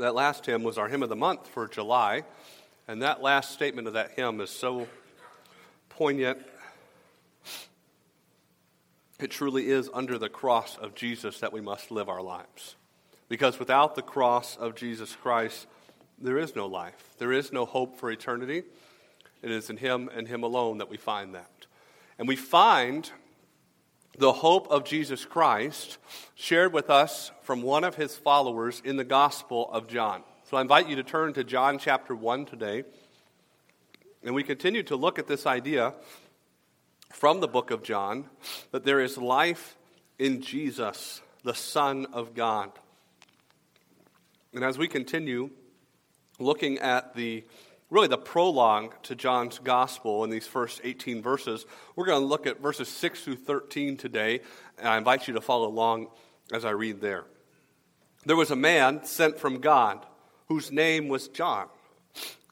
That last hymn was our hymn of the month for July, and that last statement of that hymn is so poignant. It truly is under the cross of Jesus that we must live our lives. Because without the cross of Jesus Christ, there is no life. There is no hope for eternity. It is in Him and Him alone that we find that. And we find the hope of Jesus Christ shared with us from one of his followers in the Gospel of John. So I invite you to turn to John chapter 1 today. And we continue to look at this idea from the book of John that there is life in Jesus, the Son of God. And as we continue looking at the really the prologue to John's gospel in these first 18 verses. We're going to look at verses 6 through 13 today, and I invite you to follow along as I read there. There was a man sent from God whose name was John.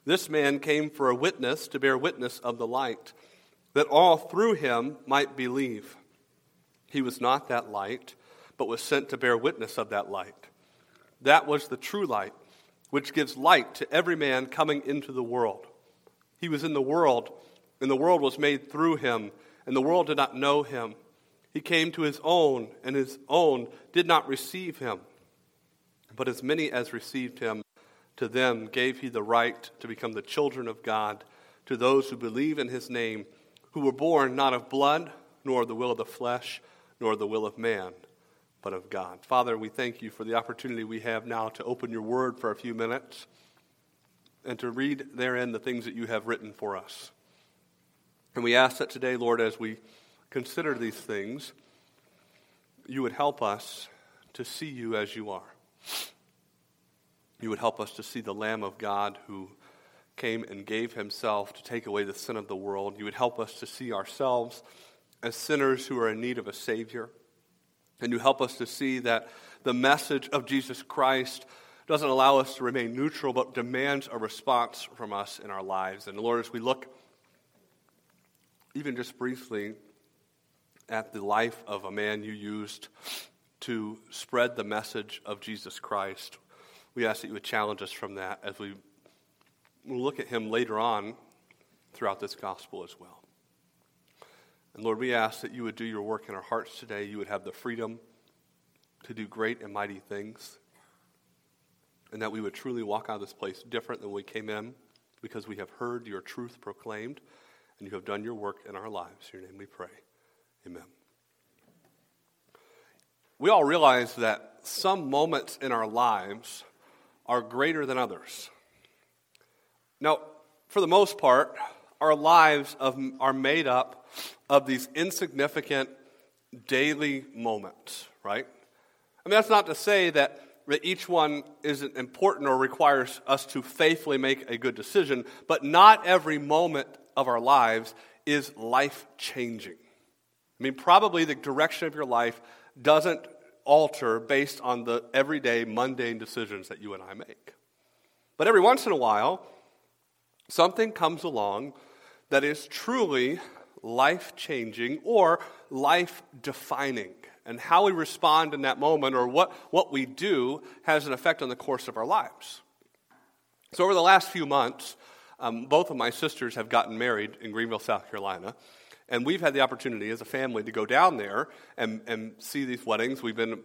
This man came for a witness to bear witness of the light, that all through him might believe. He was not that light, but was sent to bear witness of that light. That was the true light which gives light to every man coming into the world. He was in the world, and the world was made through him, and the world did not know him. He came to his own, and his own did not receive him. But as many as received him, to them gave he the right to become the children of God, to those who believe in his name, who were born not of blood, nor of the will of the flesh, nor of the will of man but of God. Father, we thank you for the opportunity we have now to open your word for a few minutes and to read therein the things that you have written for us. And we ask that today, Lord, as we consider these things, you would help us to see you as you are. You would help us to see the Lamb of God who came and gave himself to take away the sin of the world. You would help us to see ourselves as sinners who are in need of a Savior. And you help us to see that the message of Jesus Christ doesn't allow us to remain neutral, but demands a response from us in our lives. And Lord, as we look even just briefly at the life of a man you used to spread the message of Jesus Christ, we ask that you would challenge us from that as we look at him later on throughout this gospel as well. And Lord, we ask that you would do your work in our hearts today. You would have the freedom to do great and mighty things. And that we would truly walk out of this place different than we came in because we have heard your truth proclaimed and you have done your work in our lives. In your name we pray. Amen. We all realize that some moments in our lives are greater than others. Now, for the most part, our lives of, are made up of these insignificant daily moments, right? I mean, that's not to say that, each one isn't important or requires us to faithfully make a good decision, but not every moment of our lives is life changing. I mean, probably the direction of your life doesn't alter based on the everyday mundane decisions that you and I make. But every once in a while, something comes along that is truly life changing or life defining. And how we respond in that moment or what, what we do has an effect on the course of our lives. So, over the last few months, um, both of my sisters have gotten married in Greenville, South Carolina. And we've had the opportunity as a family to go down there and, and see these weddings. We've been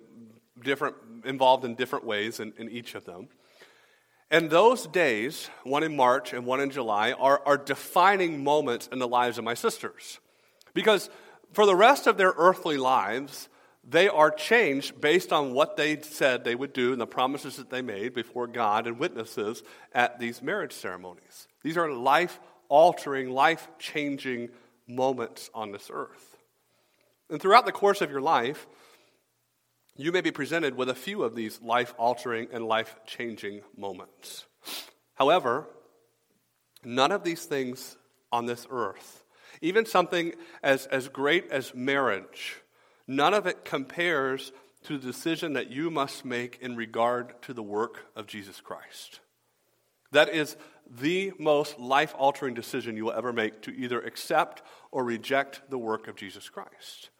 different, involved in different ways in, in each of them. And those days, one in March and one in July, are, are defining moments in the lives of my sisters. Because for the rest of their earthly lives, they are changed based on what they said they would do and the promises that they made before God and witnesses at these marriage ceremonies. These are life altering, life changing moments on this earth. And throughout the course of your life, you may be presented with a few of these life altering and life changing moments. However, none of these things on this earth, even something as, as great as marriage, none of it compares to the decision that you must make in regard to the work of Jesus Christ. That is the most life altering decision you will ever make to either accept or reject the work of Jesus Christ.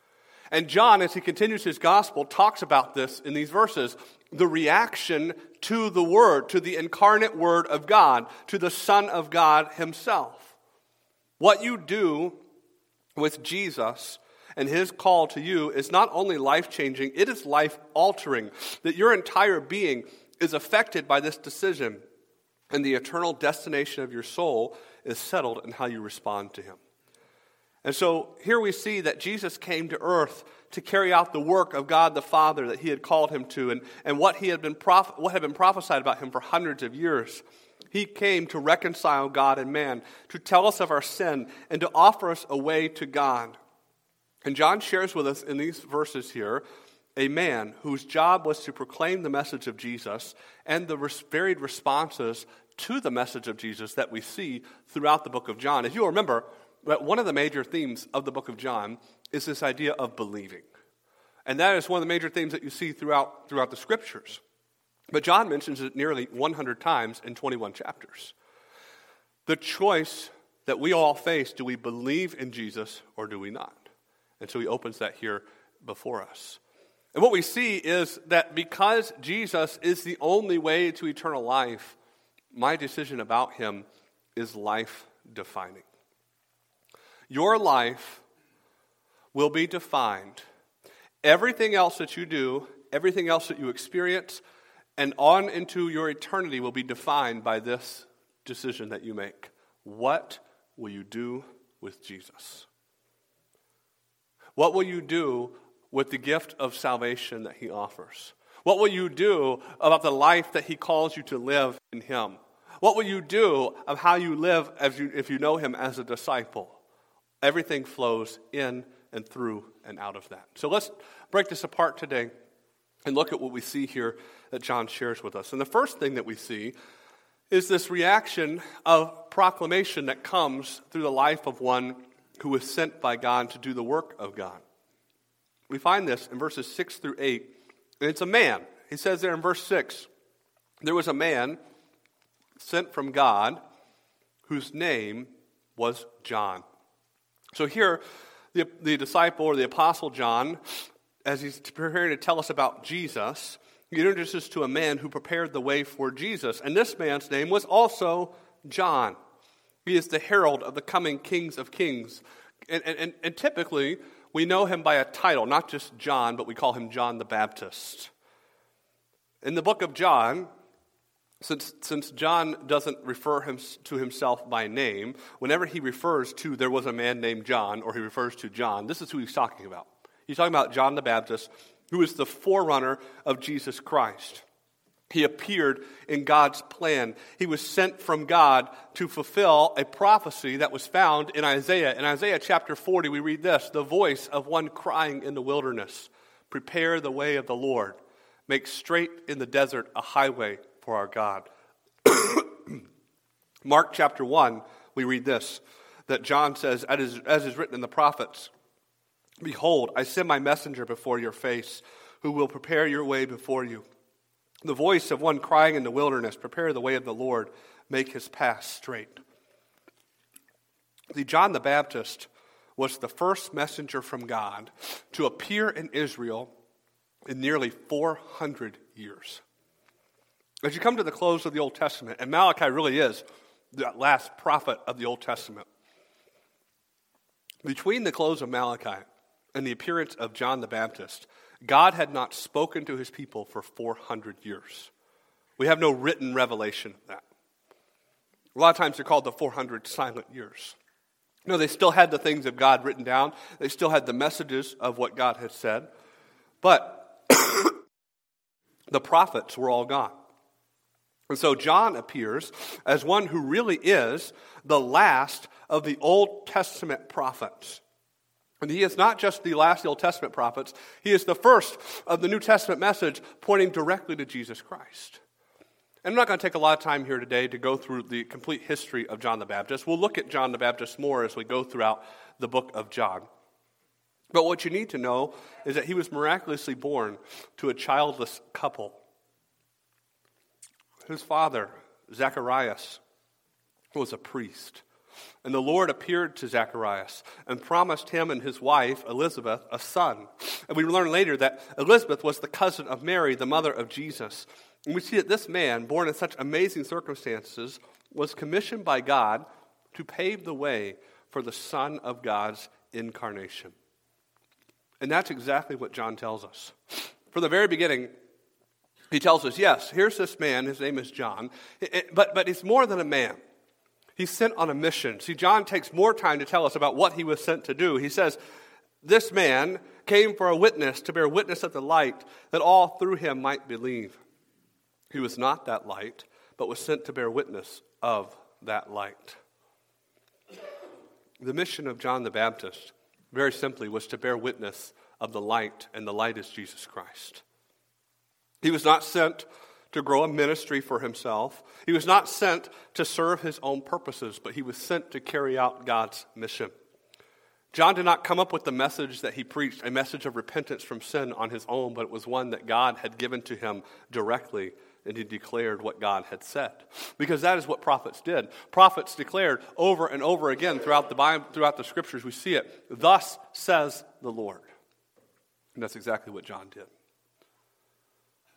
And John, as he continues his gospel, talks about this in these verses the reaction to the Word, to the incarnate Word of God, to the Son of God Himself. What you do with Jesus and His call to you is not only life changing, it is life altering. That your entire being is affected by this decision, and the eternal destination of your soul is settled in how you respond to Him. And so here we see that Jesus came to earth to carry out the work of God the Father that he had called him to and, and what, he had been what had been prophesied about him for hundreds of years. He came to reconcile God and man, to tell us of our sin, and to offer us a way to God. And John shares with us in these verses here a man whose job was to proclaim the message of Jesus and the varied responses to the message of Jesus that we see throughout the book of John. If you'll remember, but one of the major themes of the book of John is this idea of believing. And that is one of the major themes that you see throughout, throughout the scriptures. But John mentions it nearly 100 times in 21 chapters. The choice that we all face do we believe in Jesus or do we not? And so he opens that here before us. And what we see is that because Jesus is the only way to eternal life, my decision about him is life defining. Your life will be defined. Everything else that you do, everything else that you experience, and on into your eternity will be defined by this decision that you make. What will you do with Jesus? What will you do with the gift of salvation that he offers? What will you do about the life that he calls you to live in him? What will you do of how you live as you, if you know him as a disciple? Everything flows in and through and out of that. So let's break this apart today and look at what we see here that John shares with us. And the first thing that we see is this reaction of proclamation that comes through the life of one who is sent by God to do the work of God. We find this in verses 6 through 8. And it's a man. He says there in verse 6 there was a man sent from God whose name was John. So here, the, the disciple or the apostle John, as he's preparing to tell us about Jesus, he introduces to a man who prepared the way for Jesus. And this man's name was also John. He is the herald of the coming kings of kings. And, and, and typically, we know him by a title, not just John, but we call him John the Baptist. In the book of John, since, since John doesn't refer him, to himself by name, whenever he refers to there was a man named John, or he refers to John, this is who he's talking about. He's talking about John the Baptist, who is the forerunner of Jesus Christ. He appeared in God's plan. He was sent from God to fulfill a prophecy that was found in Isaiah. In Isaiah chapter 40, we read this The voice of one crying in the wilderness, Prepare the way of the Lord, make straight in the desert a highway for our God. Mark chapter 1, we read this that John says, as is written in the prophets Behold, I send my messenger before your face, who will prepare your way before you. The voice of one crying in the wilderness, Prepare the way of the Lord, make his path straight. See, John the Baptist was the first messenger from God to appear in Israel in nearly 400 years. As you come to the close of the Old Testament, and Malachi really is the last prophet of the Old Testament, between the close of Malachi and the appearance of John the Baptist, God had not spoken to his people for 400 years. We have no written revelation of that. A lot of times they're called the 400 silent years. No, they still had the things of God written down, they still had the messages of what God had said, but the prophets were all gone. And so John appears as one who really is the last of the Old Testament prophets. And he is not just the last of the Old Testament prophets, he is the first of the New Testament message pointing directly to Jesus Christ. And I'm not going to take a lot of time here today to go through the complete history of John the Baptist. We'll look at John the Baptist more as we go throughout the book of John. But what you need to know is that he was miraculously born to a childless couple his father, Zacharias, was a priest. And the Lord appeared to Zacharias and promised him and his wife, Elizabeth, a son. And we learn later that Elizabeth was the cousin of Mary, the mother of Jesus. And we see that this man, born in such amazing circumstances, was commissioned by God to pave the way for the Son of God's incarnation. And that's exactly what John tells us. From the very beginning, he tells us, yes, here's this man, his name is John, but, but he's more than a man. He's sent on a mission. See, John takes more time to tell us about what he was sent to do. He says, This man came for a witness, to bear witness of the light, that all through him might believe. He was not that light, but was sent to bear witness of that light. The mission of John the Baptist, very simply, was to bear witness of the light, and the light is Jesus Christ. He was not sent to grow a ministry for himself. He was not sent to serve his own purposes, but he was sent to carry out God's mission. John did not come up with the message that he preached, a message of repentance from sin on his own, but it was one that God had given to him directly, and he declared what God had said. Because that is what prophets did. Prophets declared over and over again throughout the Bible, throughout the scriptures, we see it. Thus says the Lord. And that's exactly what John did.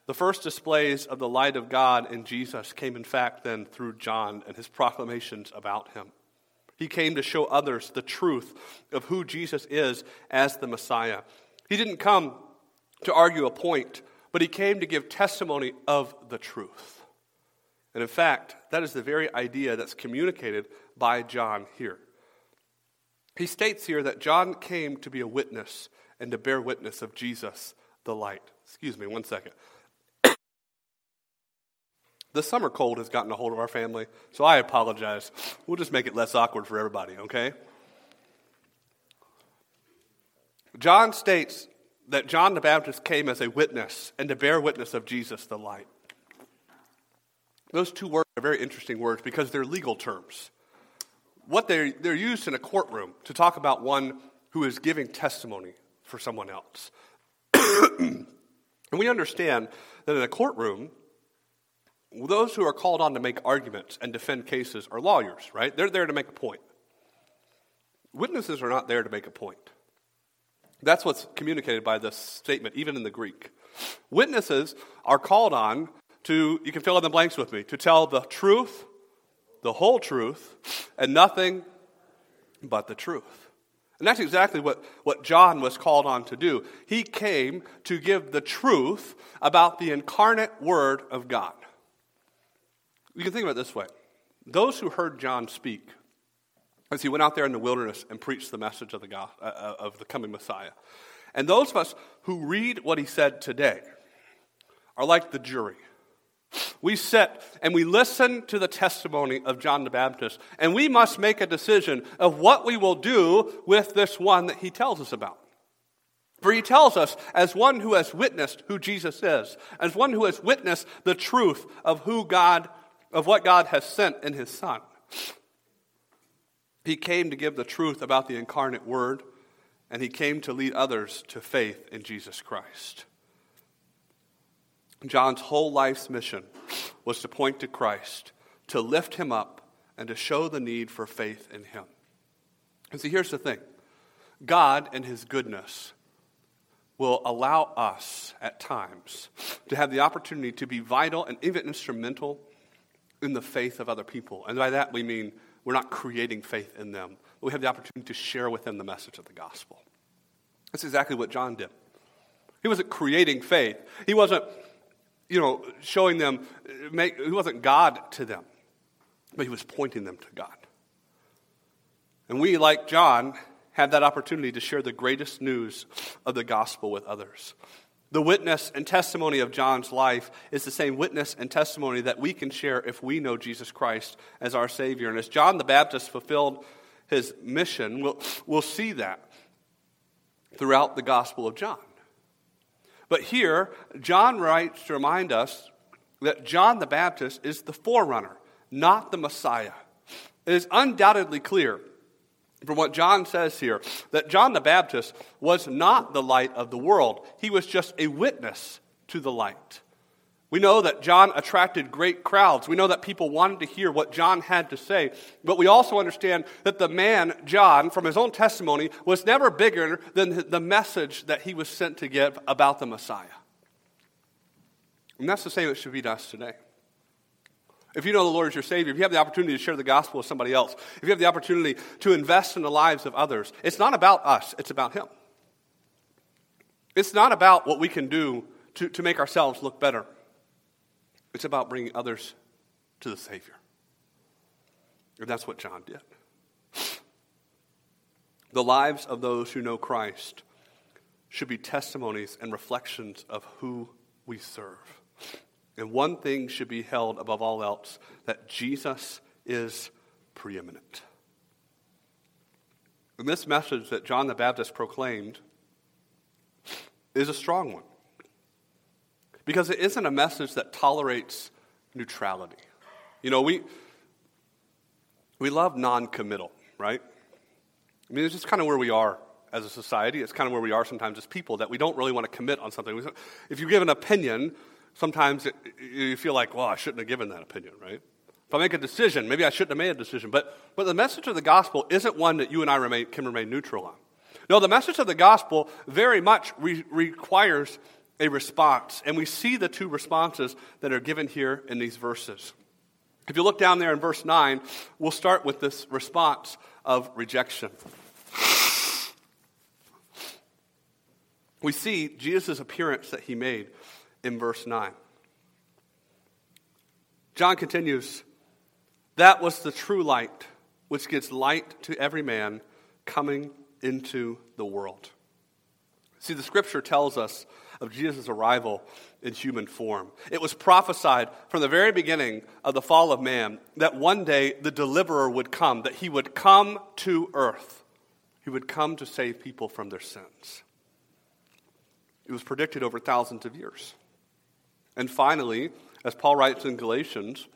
The first displays of the light of God in Jesus came, in fact, then through John and his proclamations about him. He came to show others the truth of who Jesus is as the Messiah. He didn't come to argue a point, but he came to give testimony of the truth. And in fact, that is the very idea that's communicated by John here. He states here that John came to be a witness and to bear witness of Jesus, the light. Excuse me, one second. The summer cold has gotten a hold of our family, so I apologize. We'll just make it less awkward for everybody, okay? John states that John the Baptist came as a witness and to bear witness of Jesus the light. Those two words are very interesting words because they're legal terms. What they're, they're used in a courtroom to talk about one who is giving testimony for someone else. and we understand that in a courtroom, those who are called on to make arguments and defend cases are lawyers, right? They're there to make a point. Witnesses are not there to make a point. That's what's communicated by this statement, even in the Greek. Witnesses are called on to, you can fill in the blanks with me, to tell the truth, the whole truth, and nothing but the truth. And that's exactly what, what John was called on to do. He came to give the truth about the incarnate Word of God. You can think about it this way those who heard John speak as he went out there in the wilderness and preached the message of the, God, uh, uh, of the coming Messiah, and those of us who read what he said today are like the jury. We sit and we listen to the testimony of John the Baptist, and we must make a decision of what we will do with this one that he tells us about. For he tells us, as one who has witnessed who Jesus is, as one who has witnessed the truth of who God of what God has sent in his Son. He came to give the truth about the incarnate Word, and he came to lead others to faith in Jesus Christ. John's whole life's mission was to point to Christ, to lift him up, and to show the need for faith in him. And see, here's the thing God, in his goodness, will allow us at times to have the opportunity to be vital and even instrumental in the faith of other people. And by that we mean we're not creating faith in them. We have the opportunity to share with them the message of the gospel. That's exactly what John did. He wasn't creating faith. He wasn't, you know, showing them, make, he wasn't God to them, but he was pointing them to God. And we, like John, have that opportunity to share the greatest news of the gospel with others. The witness and testimony of John's life is the same witness and testimony that we can share if we know Jesus Christ as our Savior. And as John the Baptist fulfilled his mission, we'll, we'll see that throughout the Gospel of John. But here, John writes to remind us that John the Baptist is the forerunner, not the Messiah. It is undoubtedly clear from what John says here that John the Baptist was not the light of the world, he was just a witness to the light. We know that John attracted great crowds. We know that people wanted to hear what John had to say. But we also understand that the man, John, from his own testimony, was never bigger than the message that he was sent to give about the Messiah. And that's the same that should be to us today. If you know the Lord as your Savior, if you have the opportunity to share the gospel with somebody else, if you have the opportunity to invest in the lives of others, it's not about us, it's about Him. It's not about what we can do to, to make ourselves look better. It's about bringing others to the Savior. And that's what John did. The lives of those who know Christ should be testimonies and reflections of who we serve. And one thing should be held above all else that Jesus is preeminent. And this message that John the Baptist proclaimed is a strong one. Because it isn't a message that tolerates neutrality. You know, we, we love non committal, right? I mean, it's just kind of where we are as a society. It's kind of where we are sometimes as people that we don't really want to commit on something. If you give an opinion, sometimes it, you feel like, well, I shouldn't have given that opinion, right? If I make a decision, maybe I shouldn't have made a decision. But, but the message of the gospel isn't one that you and I remain, can remain neutral on. No, the message of the gospel very much re- requires a response. And we see the two responses that are given here in these verses. If you look down there in verse 9, we'll start with this response of rejection. We see Jesus' appearance that he made in verse 9. John continues, That was the true light, which gives light to every man coming into the world. See, the scripture tells us of Jesus' arrival in human form. It was prophesied from the very beginning of the fall of man that one day the deliverer would come, that he would come to earth. He would come to save people from their sins. It was predicted over thousands of years. And finally, as Paul writes in Galatians,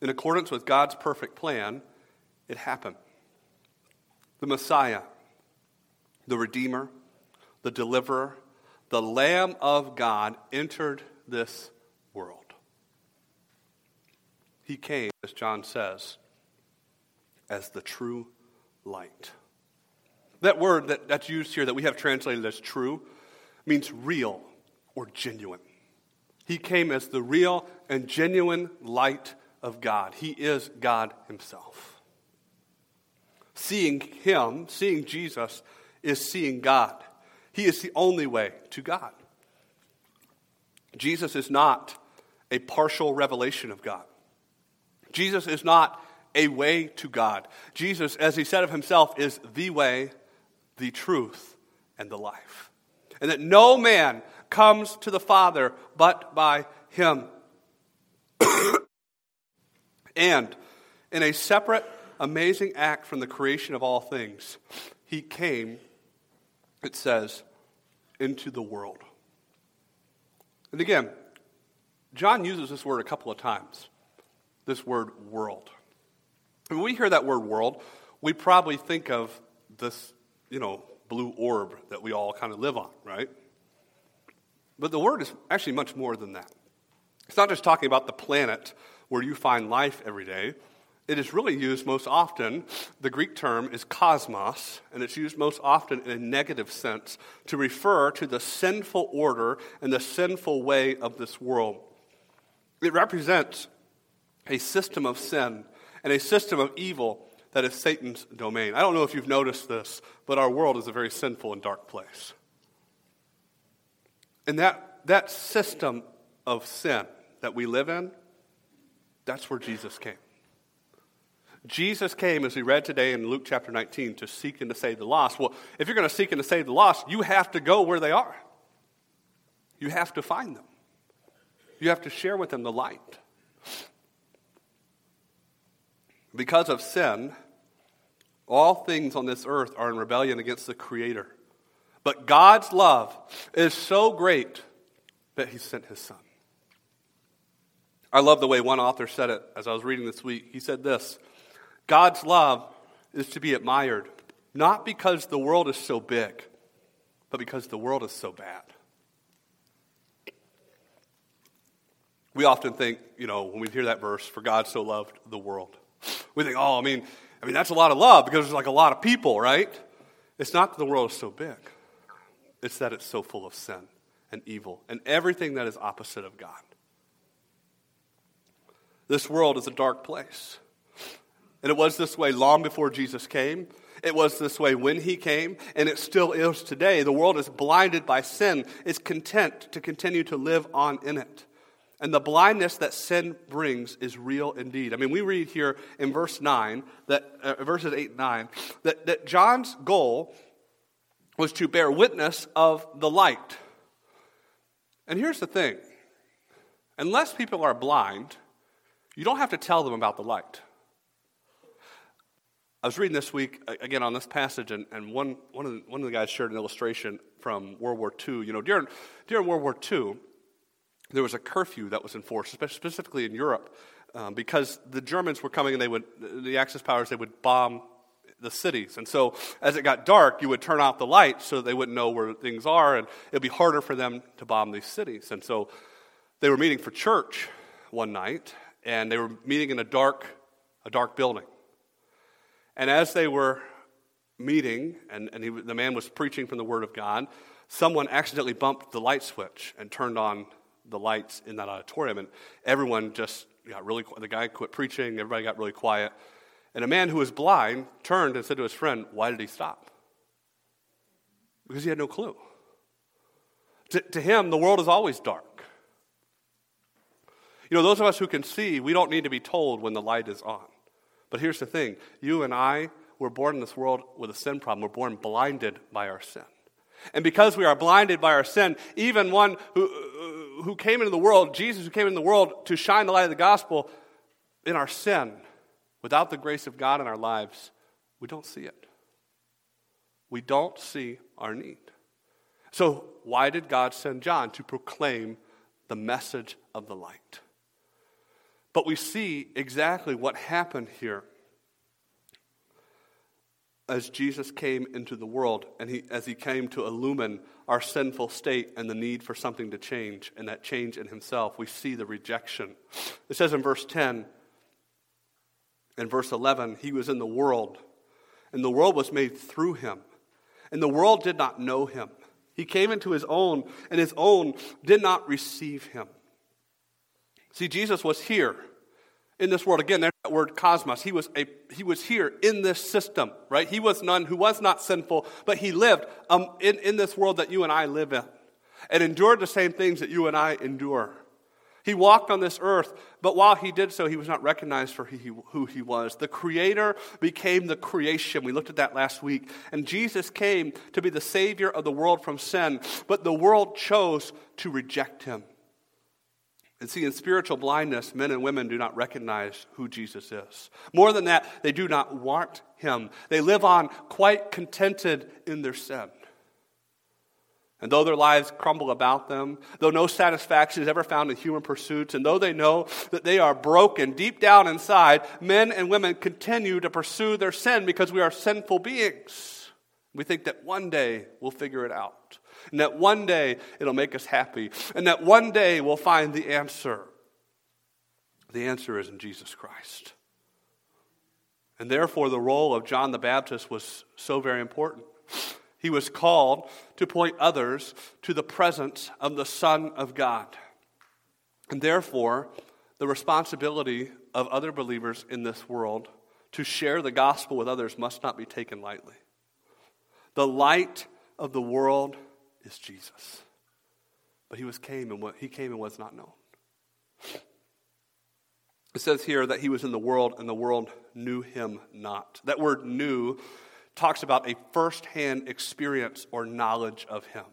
in accordance with God's perfect plan, it happened. The Messiah, the Redeemer, the Deliverer, the Lamb of God entered this world. He came, as John says, as the true light. That word that, that's used here that we have translated as true means real or genuine. He came as the real and genuine light of God. He is God Himself. Seeing Him, seeing Jesus, is seeing God. He is the only way to God. Jesus is not a partial revelation of God. Jesus is not a way to God. Jesus, as he said of himself, is the way, the truth, and the life. And that no man comes to the Father but by him. and in a separate, amazing act from the creation of all things, he came it says, into the world. And again, John uses this word a couple of times this word world. When we hear that word world, we probably think of this, you know, blue orb that we all kind of live on, right? But the word is actually much more than that. It's not just talking about the planet where you find life every day, it is really used most often, the Greek term is cosmos, and it's used most often in a negative sense to refer to the sinful order and the sinful way of this world. It represents a system of sin and a system of evil that is Satan's domain. I don't know if you've noticed this, but our world is a very sinful and dark place. And that, that system of sin that we live in, that's where Jesus came. Jesus came, as we read today in Luke chapter 19, to seek and to save the lost. Well, if you're going to seek and to save the lost, you have to go where they are. You have to find them. You have to share with them the light. Because of sin, all things on this earth are in rebellion against the Creator. But God's love is so great that He sent His Son. I love the way one author said it as I was reading this week. He said this God's love is to be admired, not because the world is so big, but because the world is so bad. We often think, you know, when we hear that verse, for God so loved the world. We think, oh, I mean, I mean, that's a lot of love because there's like a lot of people, right? It's not that the world is so big, it's that it's so full of sin and evil and everything that is opposite of God. This world is a dark place. And it was this way long before Jesus came. It was this way when he came, and it still is today. The world is blinded by sin, is content to continue to live on in it. And the blindness that sin brings is real indeed. I mean, we read here in verse 9, that, uh, verses 8 and 9, that, that John's goal was to bear witness of the light. And here's the thing unless people are blind, you don't have to tell them about the light. I was reading this week, again, on this passage, and, and one, one, of the, one of the guys shared an illustration from World War II. You know, during, during World War II, there was a curfew that was enforced, specifically in Europe, um, because the Germans were coming and they would, the Axis powers, they would bomb the cities. And so as it got dark, you would turn off the lights so they wouldn't know where things are, and it would be harder for them to bomb these cities. And so they were meeting for church one night, and they were meeting in a dark, a dark building. And as they were meeting, and, and he, the man was preaching from the Word of God, someone accidentally bumped the light switch and turned on the lights in that auditorium. And everyone just got really The guy quit preaching, everybody got really quiet. And a man who was blind turned and said to his friend, Why did he stop? Because he had no clue. To, to him, the world is always dark. You know, those of us who can see, we don't need to be told when the light is on. But here's the thing you and I were born in this world with a sin problem. We're born blinded by our sin. And because we are blinded by our sin, even one who, who came into the world, Jesus who came into the world to shine the light of the gospel, in our sin, without the grace of God in our lives, we don't see it. We don't see our need. So, why did God send John? To proclaim the message of the light. But we see exactly what happened here as Jesus came into the world and he, as he came to illumine our sinful state and the need for something to change, and that change in himself, we see the rejection. It says in verse 10 and verse 11, he was in the world, and the world was made through him, and the world did not know him. He came into his own, and his own did not receive him. See, Jesus was here in this world. Again, there's that word cosmos. He was, a, he was here in this system, right? He was none who was not sinful, but he lived um, in, in this world that you and I live in and endured the same things that you and I endure. He walked on this earth, but while he did so, he was not recognized for who he was. The Creator became the creation. We looked at that last week. And Jesus came to be the Savior of the world from sin, but the world chose to reject him. And see, in spiritual blindness, men and women do not recognize who Jesus is. More than that, they do not want him. They live on quite contented in their sin. And though their lives crumble about them, though no satisfaction is ever found in human pursuits, and though they know that they are broken deep down inside, men and women continue to pursue their sin because we are sinful beings. We think that one day we'll figure it out and that one day it'll make us happy, and that one day we'll find the answer. The answer is in Jesus Christ. And therefore, the role of John the Baptist was so very important. He was called to point others to the presence of the Son of God. And therefore, the responsibility of other believers in this world to share the gospel with others must not be taken lightly. The light of the world is Jesus. But he was came and what he came and was not known. It says here that he was in the world and the world knew him not. That word knew talks about a firsthand experience or knowledge of him.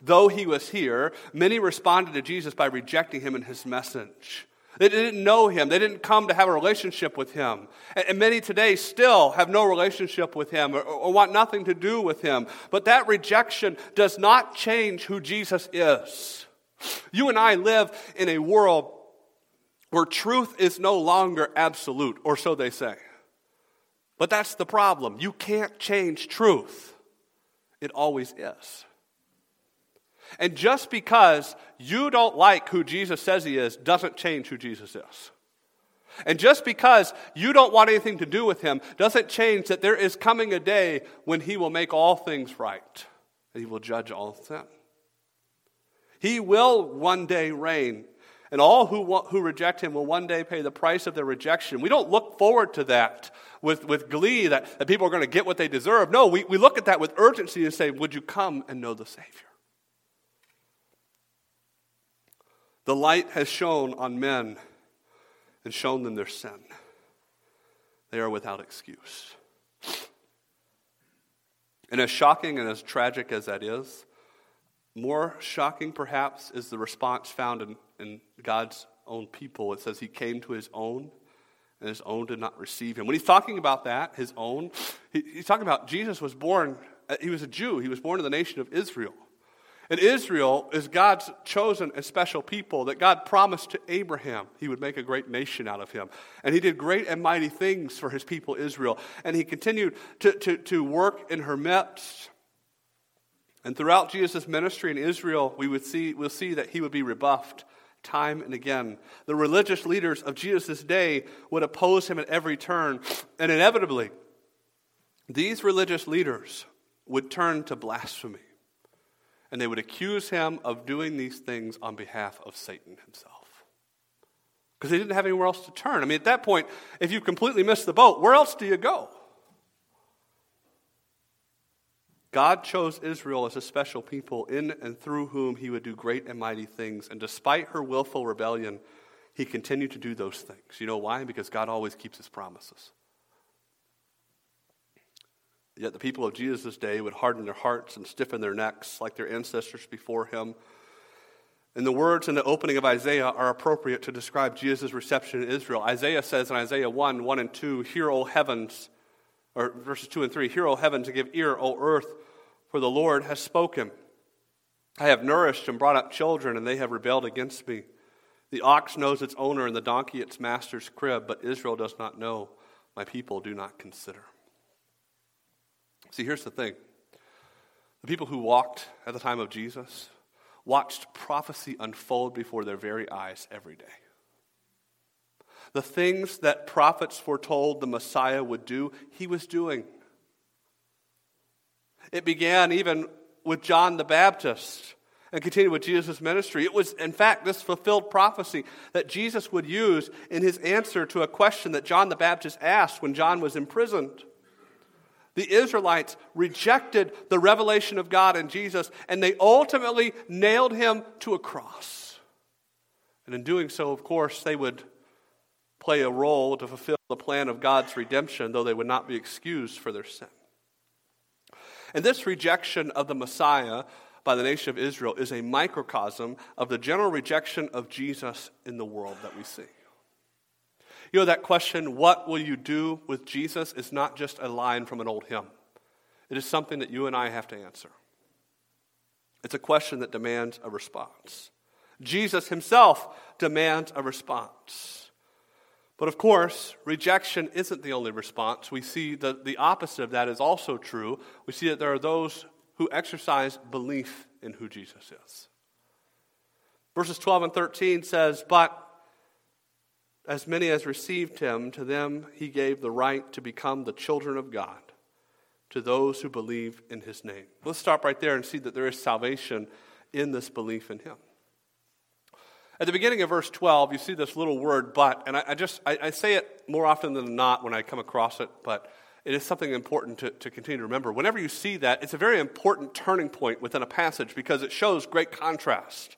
Though he was here, many responded to Jesus by rejecting him and his message. They didn't know him. They didn't come to have a relationship with him. And, many today still have no relationship with him or, want nothing to do with him. But that rejection does not change who Jesus is. You and I live in a world where truth is no longer absolute, or so they say. But that's the problem. You can't change truth, it always is. And just because you don't like who Jesus says he is doesn't change who Jesus is. And just because you don't want anything to do with him doesn't change that there is coming a day when he will make all things right and he will judge all sin. He will one day reign, and all who, who reject him will one day pay the price of their rejection. We don't look forward to that with, with glee that, that people are going to get what they deserve. No, we, we look at that with urgency and say, Would you come and know the Savior? The light has shone on men and shown them their sin. They are without excuse. And as shocking and as tragic as that is, more shocking perhaps is the response found in, in God's own people. It says he came to his own, and his own did not receive him. When he's talking about that, his own, he, he's talking about Jesus was born, uh, he was a Jew, he was born in the nation of Israel. And Israel is God's chosen and special people that God promised to Abraham he would make a great nation out of him. And he did great and mighty things for his people Israel. And he continued to, to, to work in her midst. And throughout Jesus' ministry in Israel, we would see, we'll see that he would be rebuffed time and again. The religious leaders of Jesus' day would oppose him at every turn. And inevitably, these religious leaders would turn to blasphemy and they would accuse him of doing these things on behalf of Satan himself. Because they didn't have anywhere else to turn. I mean, at that point, if you've completely missed the boat, where else do you go? God chose Israel as a special people in and through whom he would do great and mighty things. And despite her willful rebellion, he continued to do those things. You know why? Because God always keeps his promises. Yet the people of Jesus' day would harden their hearts and stiffen their necks like their ancestors before him. And the words in the opening of Isaiah are appropriate to describe Jesus' reception in Israel. Isaiah says in Isaiah 1 1 and 2, Hear, O heavens, or verses 2 and 3, Hear, O heaven, to give ear, O earth, for the Lord has spoken. I have nourished and brought up children, and they have rebelled against me. The ox knows its owner, and the donkey its master's crib, but Israel does not know. My people do not consider. See, here's the thing the people who walked at the time of Jesus watched prophecy unfold before their very eyes every day. The things that prophets foretold the Messiah would do, he was doing. It began even with John the Baptist and continued with Jesus' ministry. It was, in fact, this fulfilled prophecy that Jesus would use in his answer to a question that John the Baptist asked when John was imprisoned. The Israelites rejected the revelation of God in Jesus, and they ultimately nailed him to a cross. And in doing so, of course, they would play a role to fulfill the plan of God's redemption, though they would not be excused for their sin. And this rejection of the Messiah by the nation of Israel is a microcosm of the general rejection of Jesus in the world that we see. You know, that question, what will you do with Jesus, is not just a line from an old hymn. It is something that you and I have to answer. It's a question that demands a response. Jesus himself demands a response. But of course, rejection isn't the only response. We see that the opposite of that is also true. We see that there are those who exercise belief in who Jesus is. Verses 12 and 13 says, But as many as received him, to them he gave the right to become the children of God, to those who believe in his name. Let's stop right there and see that there is salvation in this belief in him. At the beginning of verse 12, you see this little word, but, and I, I just, I, I, say it more often than not when I come across it, but it is something important to, to continue to remember. Whenever you see that, it's a very important turning point within a passage because it shows great contrast.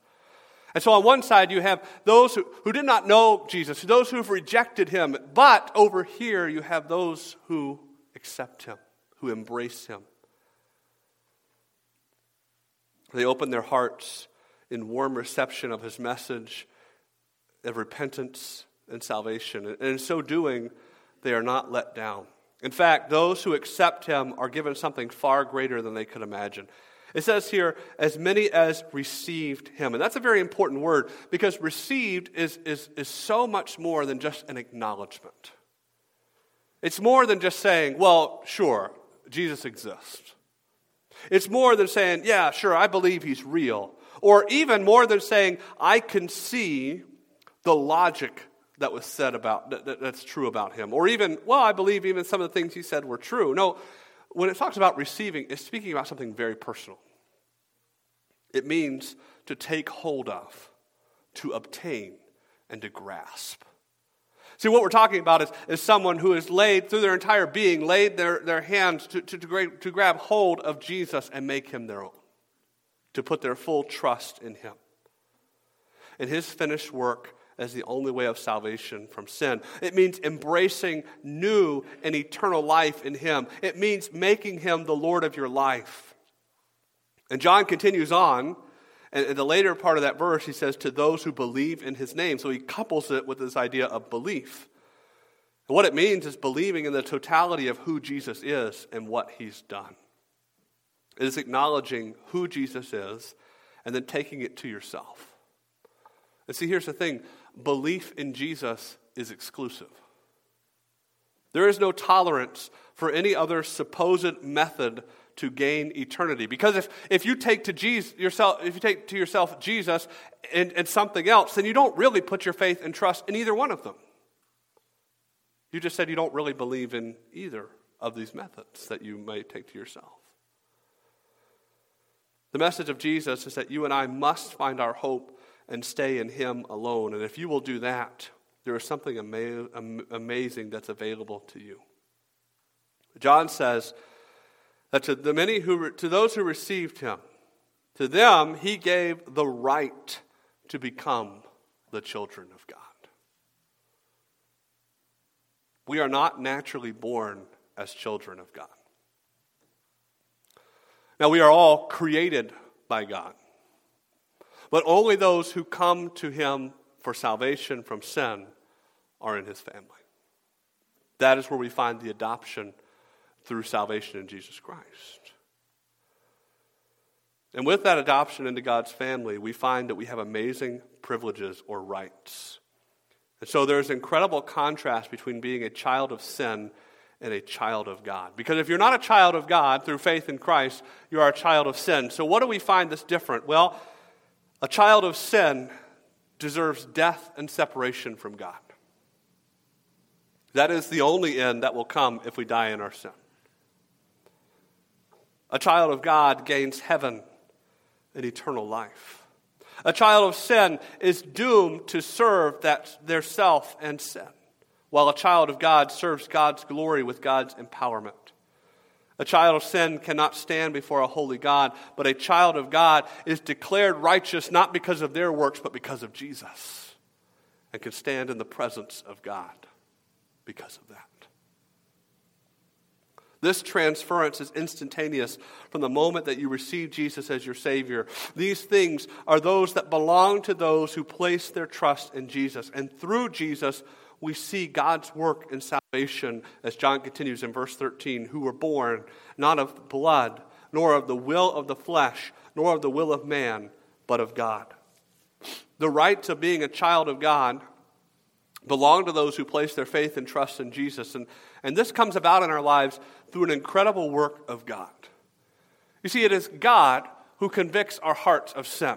And so on one side, you have those who, who did not know Jesus, those who've rejected him. But over here, you have those who accept him, who embrace him. They open their hearts in warm reception of his message of repentance and salvation. And in so doing, they are not let down. In fact, those who accept him are given something far greater than they could imagine. It says here, as many as received him. And that's a very important word because received is, is, is so much more than just an acknowledgement. It's more than just saying, well, sure, Jesus exists. It's more than saying, yeah, sure, I believe he's real. Or even more than saying, I can see the logic that was said about, that, that's true about him. Or even, well, I believe even some of the things he said were true. No, when it talks about receiving, it's speaking about something very personal. It means to take hold of, to obtain, and to grasp. See, what we're talking about is, is someone who has laid, through their entire being, laid their, their hands to, to, to grab hold of Jesus and make him their own, to put their full trust in him. In his finished work as the only way of salvation from sin. It means embracing new and eternal life in him. It means making him the Lord of your life. And John continues on and in the later part of that verse, he says, to those who believe in his name. So he couples it with this idea of belief. And what it means is believing in the totality of who Jesus is and what he's done. It is acknowledging who Jesus is and then taking it to yourself. And see, here's the thing belief in Jesus is exclusive. There is no tolerance for any other supposed method to gain eternity. Because if, if you take to Jesus yourself, if you take to yourself Jesus and, and something else, then you don't really put your faith and trust in either one of them. You just said you don't really believe in either of these methods that you may take to yourself. The message of Jesus is that you and I must find our hope and stay in Him alone. And if you will do that, there is something ama- amazing that's available to you. John says, that to the many who to those who received him, to them he gave the right to become the children of God. We are not naturally born as children of God. Now, we are all created by God, but only those who come to Him for salvation from sin are in His family. That is where we find the adoption through salvation in Jesus Christ. And with that adoption into God's family, we find that we have amazing privileges or rights. And so there's incredible contrast between being a child of sin and a child of God. Because if you're not a child of God through faith in Christ, you are a child of sin. So what do we find that's different? Well, a child of sin deserves death and separation from God. That is the only end that will come if we die in our sin. A child of God gains heaven and eternal life. A child of sin is doomed to serve that their self and sin, while a child of God serves God's glory with God's empowerment. A child of sin cannot stand before a holy God, but a child of God is declared righteous not because of their works, but because of Jesus, and can stand in the presence of God because of that. This transference is instantaneous from the moment that you receive Jesus as your Savior. These things are those that belong to those who place their trust in Jesus. And through Jesus, we see God's work in salvation, as John continues in verse 13, who were born not of blood, nor of the will of the flesh, nor of the will of man, but of God. The rights of being a child of God belong to those who place their faith and trust in Jesus. And, and this comes about in our lives through an incredible work of God. You see, it is God who convicts our hearts of sin.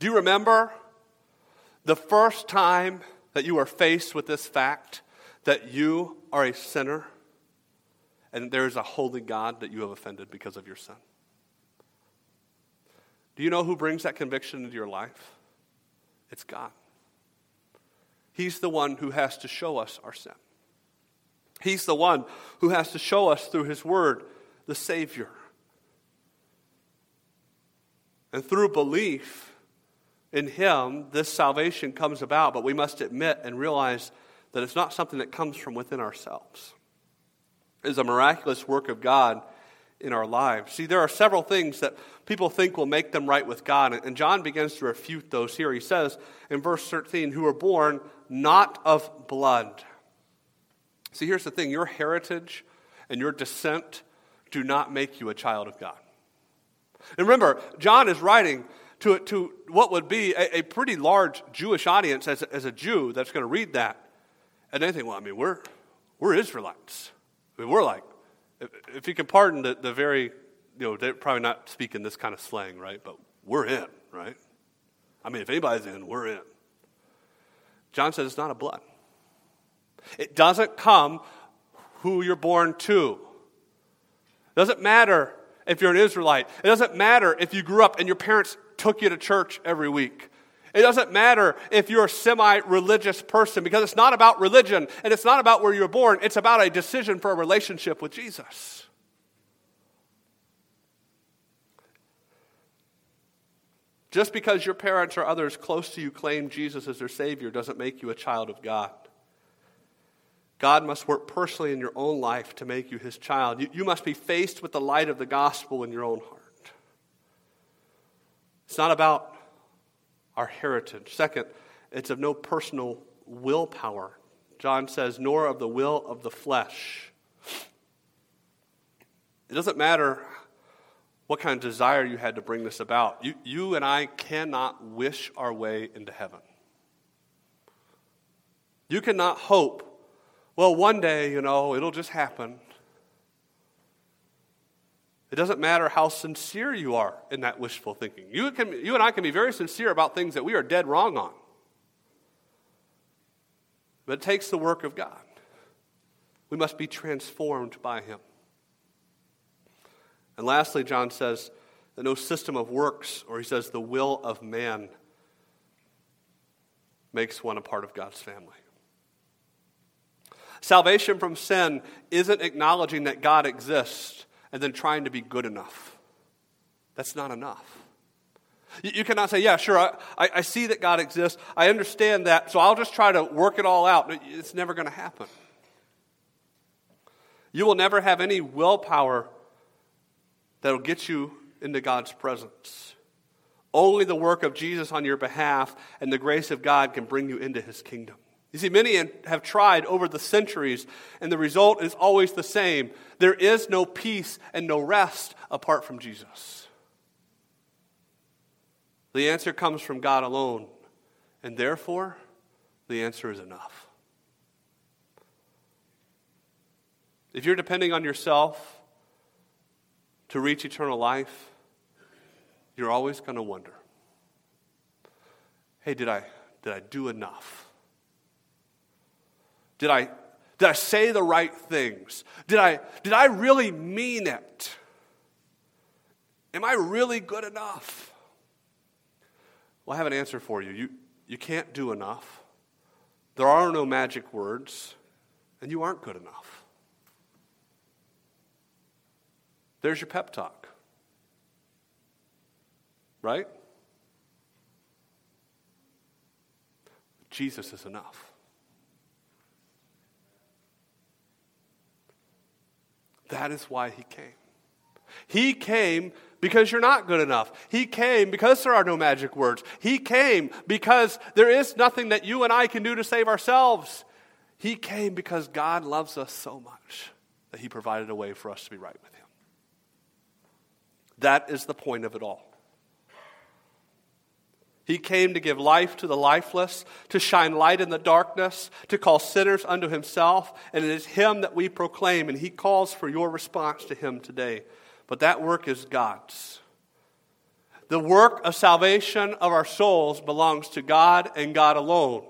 Do you remember the first time that you are faced with this fact that you are a sinner and there is a holy God that you have offended because of your sin? Do you know who brings that conviction into your life? It's God. He's the one who has to show us our sin. He's the one who has to show us through His Word the Savior. And through belief in Him, this salvation comes about, but we must admit and realize that it's not something that comes from within ourselves. It is a miraculous work of God in our lives. See, there are several things that people think will make them right with God, and John begins to refute those here. He says in verse 13, who were born not of blood. See, here's the thing your heritage and your descent do not make you a child of God. And remember, John is writing to, to what would be a, a pretty large Jewish audience as, as a Jew that's going to read that. And they think, well, I mean, we're, we're Israelites. I mean, we're like, if, if you can pardon the, the very, you know, they're probably not speaking this kind of slang, right? But we're in, right? I mean, if anybody's in, we're in. John says it's not a blood. It doesn't come who you're born to. It doesn't matter if you're an Israelite. It doesn't matter if you grew up and your parents took you to church every week. It doesn't matter if you're a semi religious person because it's not about religion and it's not about where you're born. It's about a decision for a relationship with Jesus. Just because your parents or others close to you claim Jesus as their Savior doesn't make you a child of God. God must work personally in your own life to make you his child. You, you must be faced with the light of the gospel in your own heart. It's not about our heritage. Second, it's of no personal willpower. John says, nor of the will of the flesh. It doesn't matter what kind of desire you had to bring this about. You, you and I cannot wish our way into heaven. You cannot hope, well, one day, you know, it'll just happen. It doesn't matter how sincere you are in that wishful thinking. You, can, you and I can be very sincere about things that we are dead wrong on. But it takes the work of God. We must be transformed by Him. And lastly, John says that no system of works, or he says the will of man, makes one a part of God's family. Salvation from sin isn't acknowledging that God exists and then trying to be good enough. That's not enough. You, cannot say, yeah, sure, I, I see that God exists. I understand that, so I'll just try to work it all out. It's never going to happen. You will never have any willpower that'll get you into God's presence. Only the work of Jesus on your behalf and the grace of God can bring you into his kingdom. You see, many have tried over the centuries, and the result is always the same. There is no peace and no rest apart from Jesus. The answer comes from God alone, and therefore, the answer is enough. If you're depending on yourself to reach eternal life, you're always going to wonder hey, did I, did I do enough? Did I, did I say the right things? Did I, did I really mean it? Am I really good enough? Well, I have an answer for you. You, you can't do enough. There are no magic words, and you aren't good enough. There's your pep talk. Right? Jesus is enough. That is why he came. He came because you're not good enough. He came because there are no magic words. He came because there is nothing that you and I can do to save ourselves. He came because God loves us so much that he provided a way for us to be right with him. That is the point of it all. He came to give life to the lifeless, to shine light in the darkness, to call sinners unto himself, and it is him that we proclaim, and he calls for your response to him today. But that work is God's. The work of salvation of our souls belongs to God and God alone.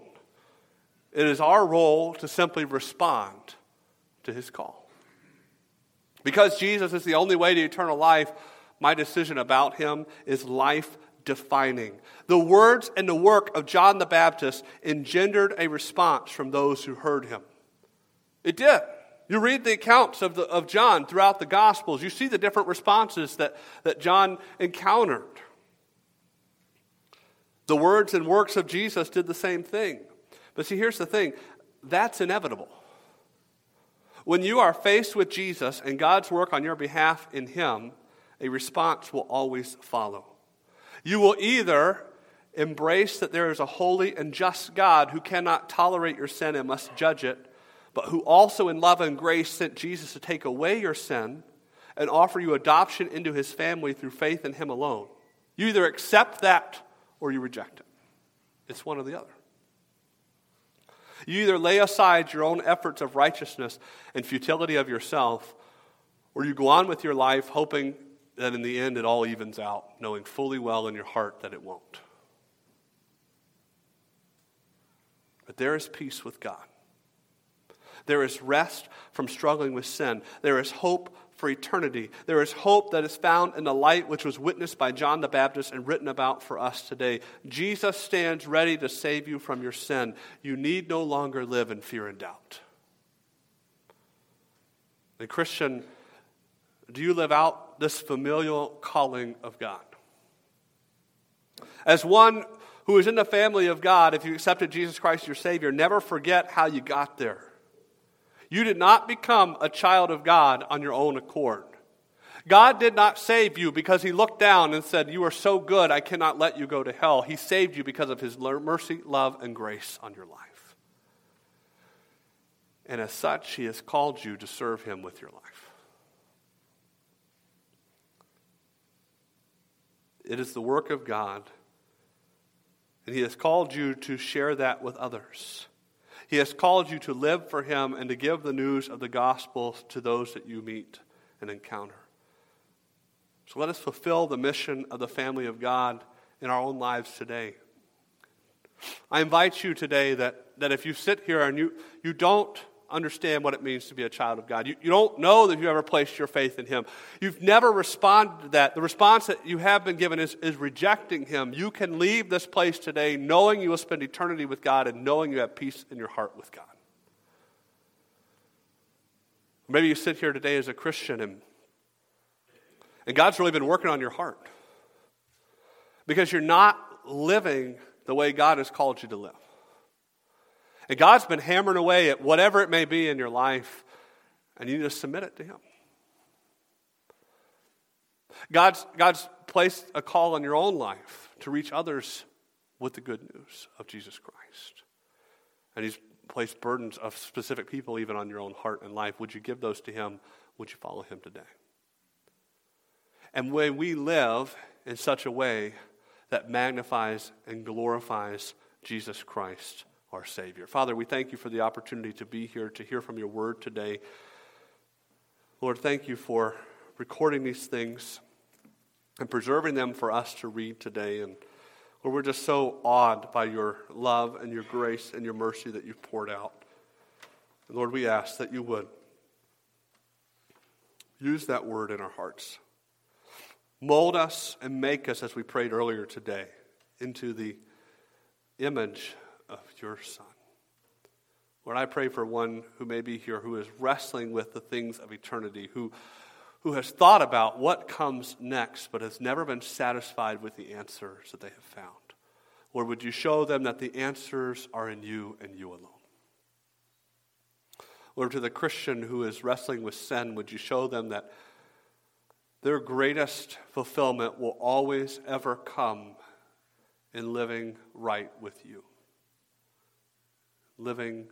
It is our role to simply respond to his call. Because Jesus is the only way to eternal life, my decision about him is life defining. The words and the work of John the Baptist engendered a response from those who heard him. It did. You read the accounts of, the, of John throughout the Gospels, you see the different responses that, that John encountered. The words and works of Jesus did the same thing. But see, here's the thing that's inevitable. When you are faced with Jesus and God's work on your behalf in Him, a response will always follow. You will either embrace that there is a holy and just God who cannot tolerate your sin and must judge it, but who also in love and grace sent Jesus to take away your sin and offer you adoption into his family through faith in him alone. You either accept that or you reject it. It's one or the other. You either lay aside your own efforts of righteousness and futility of yourself, or you go on with your life hoping that in the end it all evens out, knowing fully well in your heart that it won't. But there is peace with God. There is rest from struggling with sin. There is hope for eternity. There is hope that is found in the light which was witnessed by John the Baptist and written about for us today. Jesus stands ready to save you from your sin. You need no longer live in fear and doubt. The Christian, do you live out this familial calling of God? As one who is in the family of God, if you accepted Jesus Christ your Savior, never forget how you got there. You did not become a child of God on your own accord. God did not save you because he looked down and said, You are so good, I cannot let you go to hell. He saved you because of his mercy, love, and grace on your life. And as such, he has called you to serve him with your life. It is the work of God and He has called you to share that with others. He has called you to live for Him and to give the news of the gospel to those that you meet and encounter. So let us fulfill the mission of the family of God in our own lives today. I invite you today that, that if you sit here and you, you don't understand what it means to be a child of God. You, you don't know that you ever placed your faith in Him. You've never responded to that. The response that you have been given is, is rejecting Him. You can leave this place today knowing you will spend eternity with God and knowing you have peace in your heart with God. Maybe you sit here today as a Christian and, and God's really been working on your heart because you're not living the way God has called you to live. And God's been hammering away at whatever it may be in your life, and you need to submit it to Him. God's, God's placed a call on your own life to reach others with the good news of Jesus Christ. And He's placed burdens of specific people even on your own heart and life. Would you give those to Him? Would you follow Him today? And when we live in such a way that magnifies and glorifies Jesus Christ, our Savior. Father, we thank you for the opportunity to be here to hear from your word today. Lord, thank you for recording these things and preserving them for us to read today. And Lord, we're just so awed by your love and your grace and your mercy that you've poured out. And Lord, we ask that you would use that word in our hearts. Mold us and make us, as we prayed earlier today, into the image of your Son. Lord, I pray for one who may be here who is wrestling with the things of eternity, who, who has thought about what comes next, but has never been satisfied with the answers that they have found. Lord, would you show them that the answers are in you and you alone? Lord, to the Christian who is wrestling with sin, would you show them that their greatest fulfillment will always ever come in living right with you? Living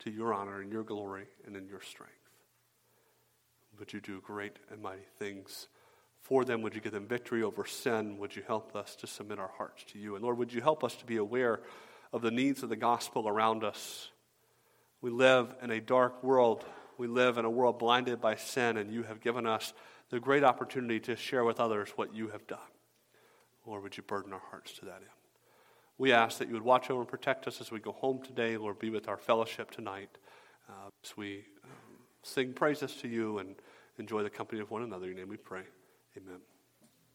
to your honor and your glory and in your strength. Would you do great and mighty things for them? Would you give them victory over sin? Would you help us to submit our hearts to you? And Lord, would you help us to be aware of the needs of the gospel around us? We live in a dark world. We live in a world blinded by sin, and you have given us the great opportunity to share with others what you have done. Lord, would you burden our hearts to that end? We ask that you would watch over and protect us as we go home today. Lord, be with our fellowship tonight uh, as we um, sing praises to you and enjoy the company of one another. In your name we pray. Amen.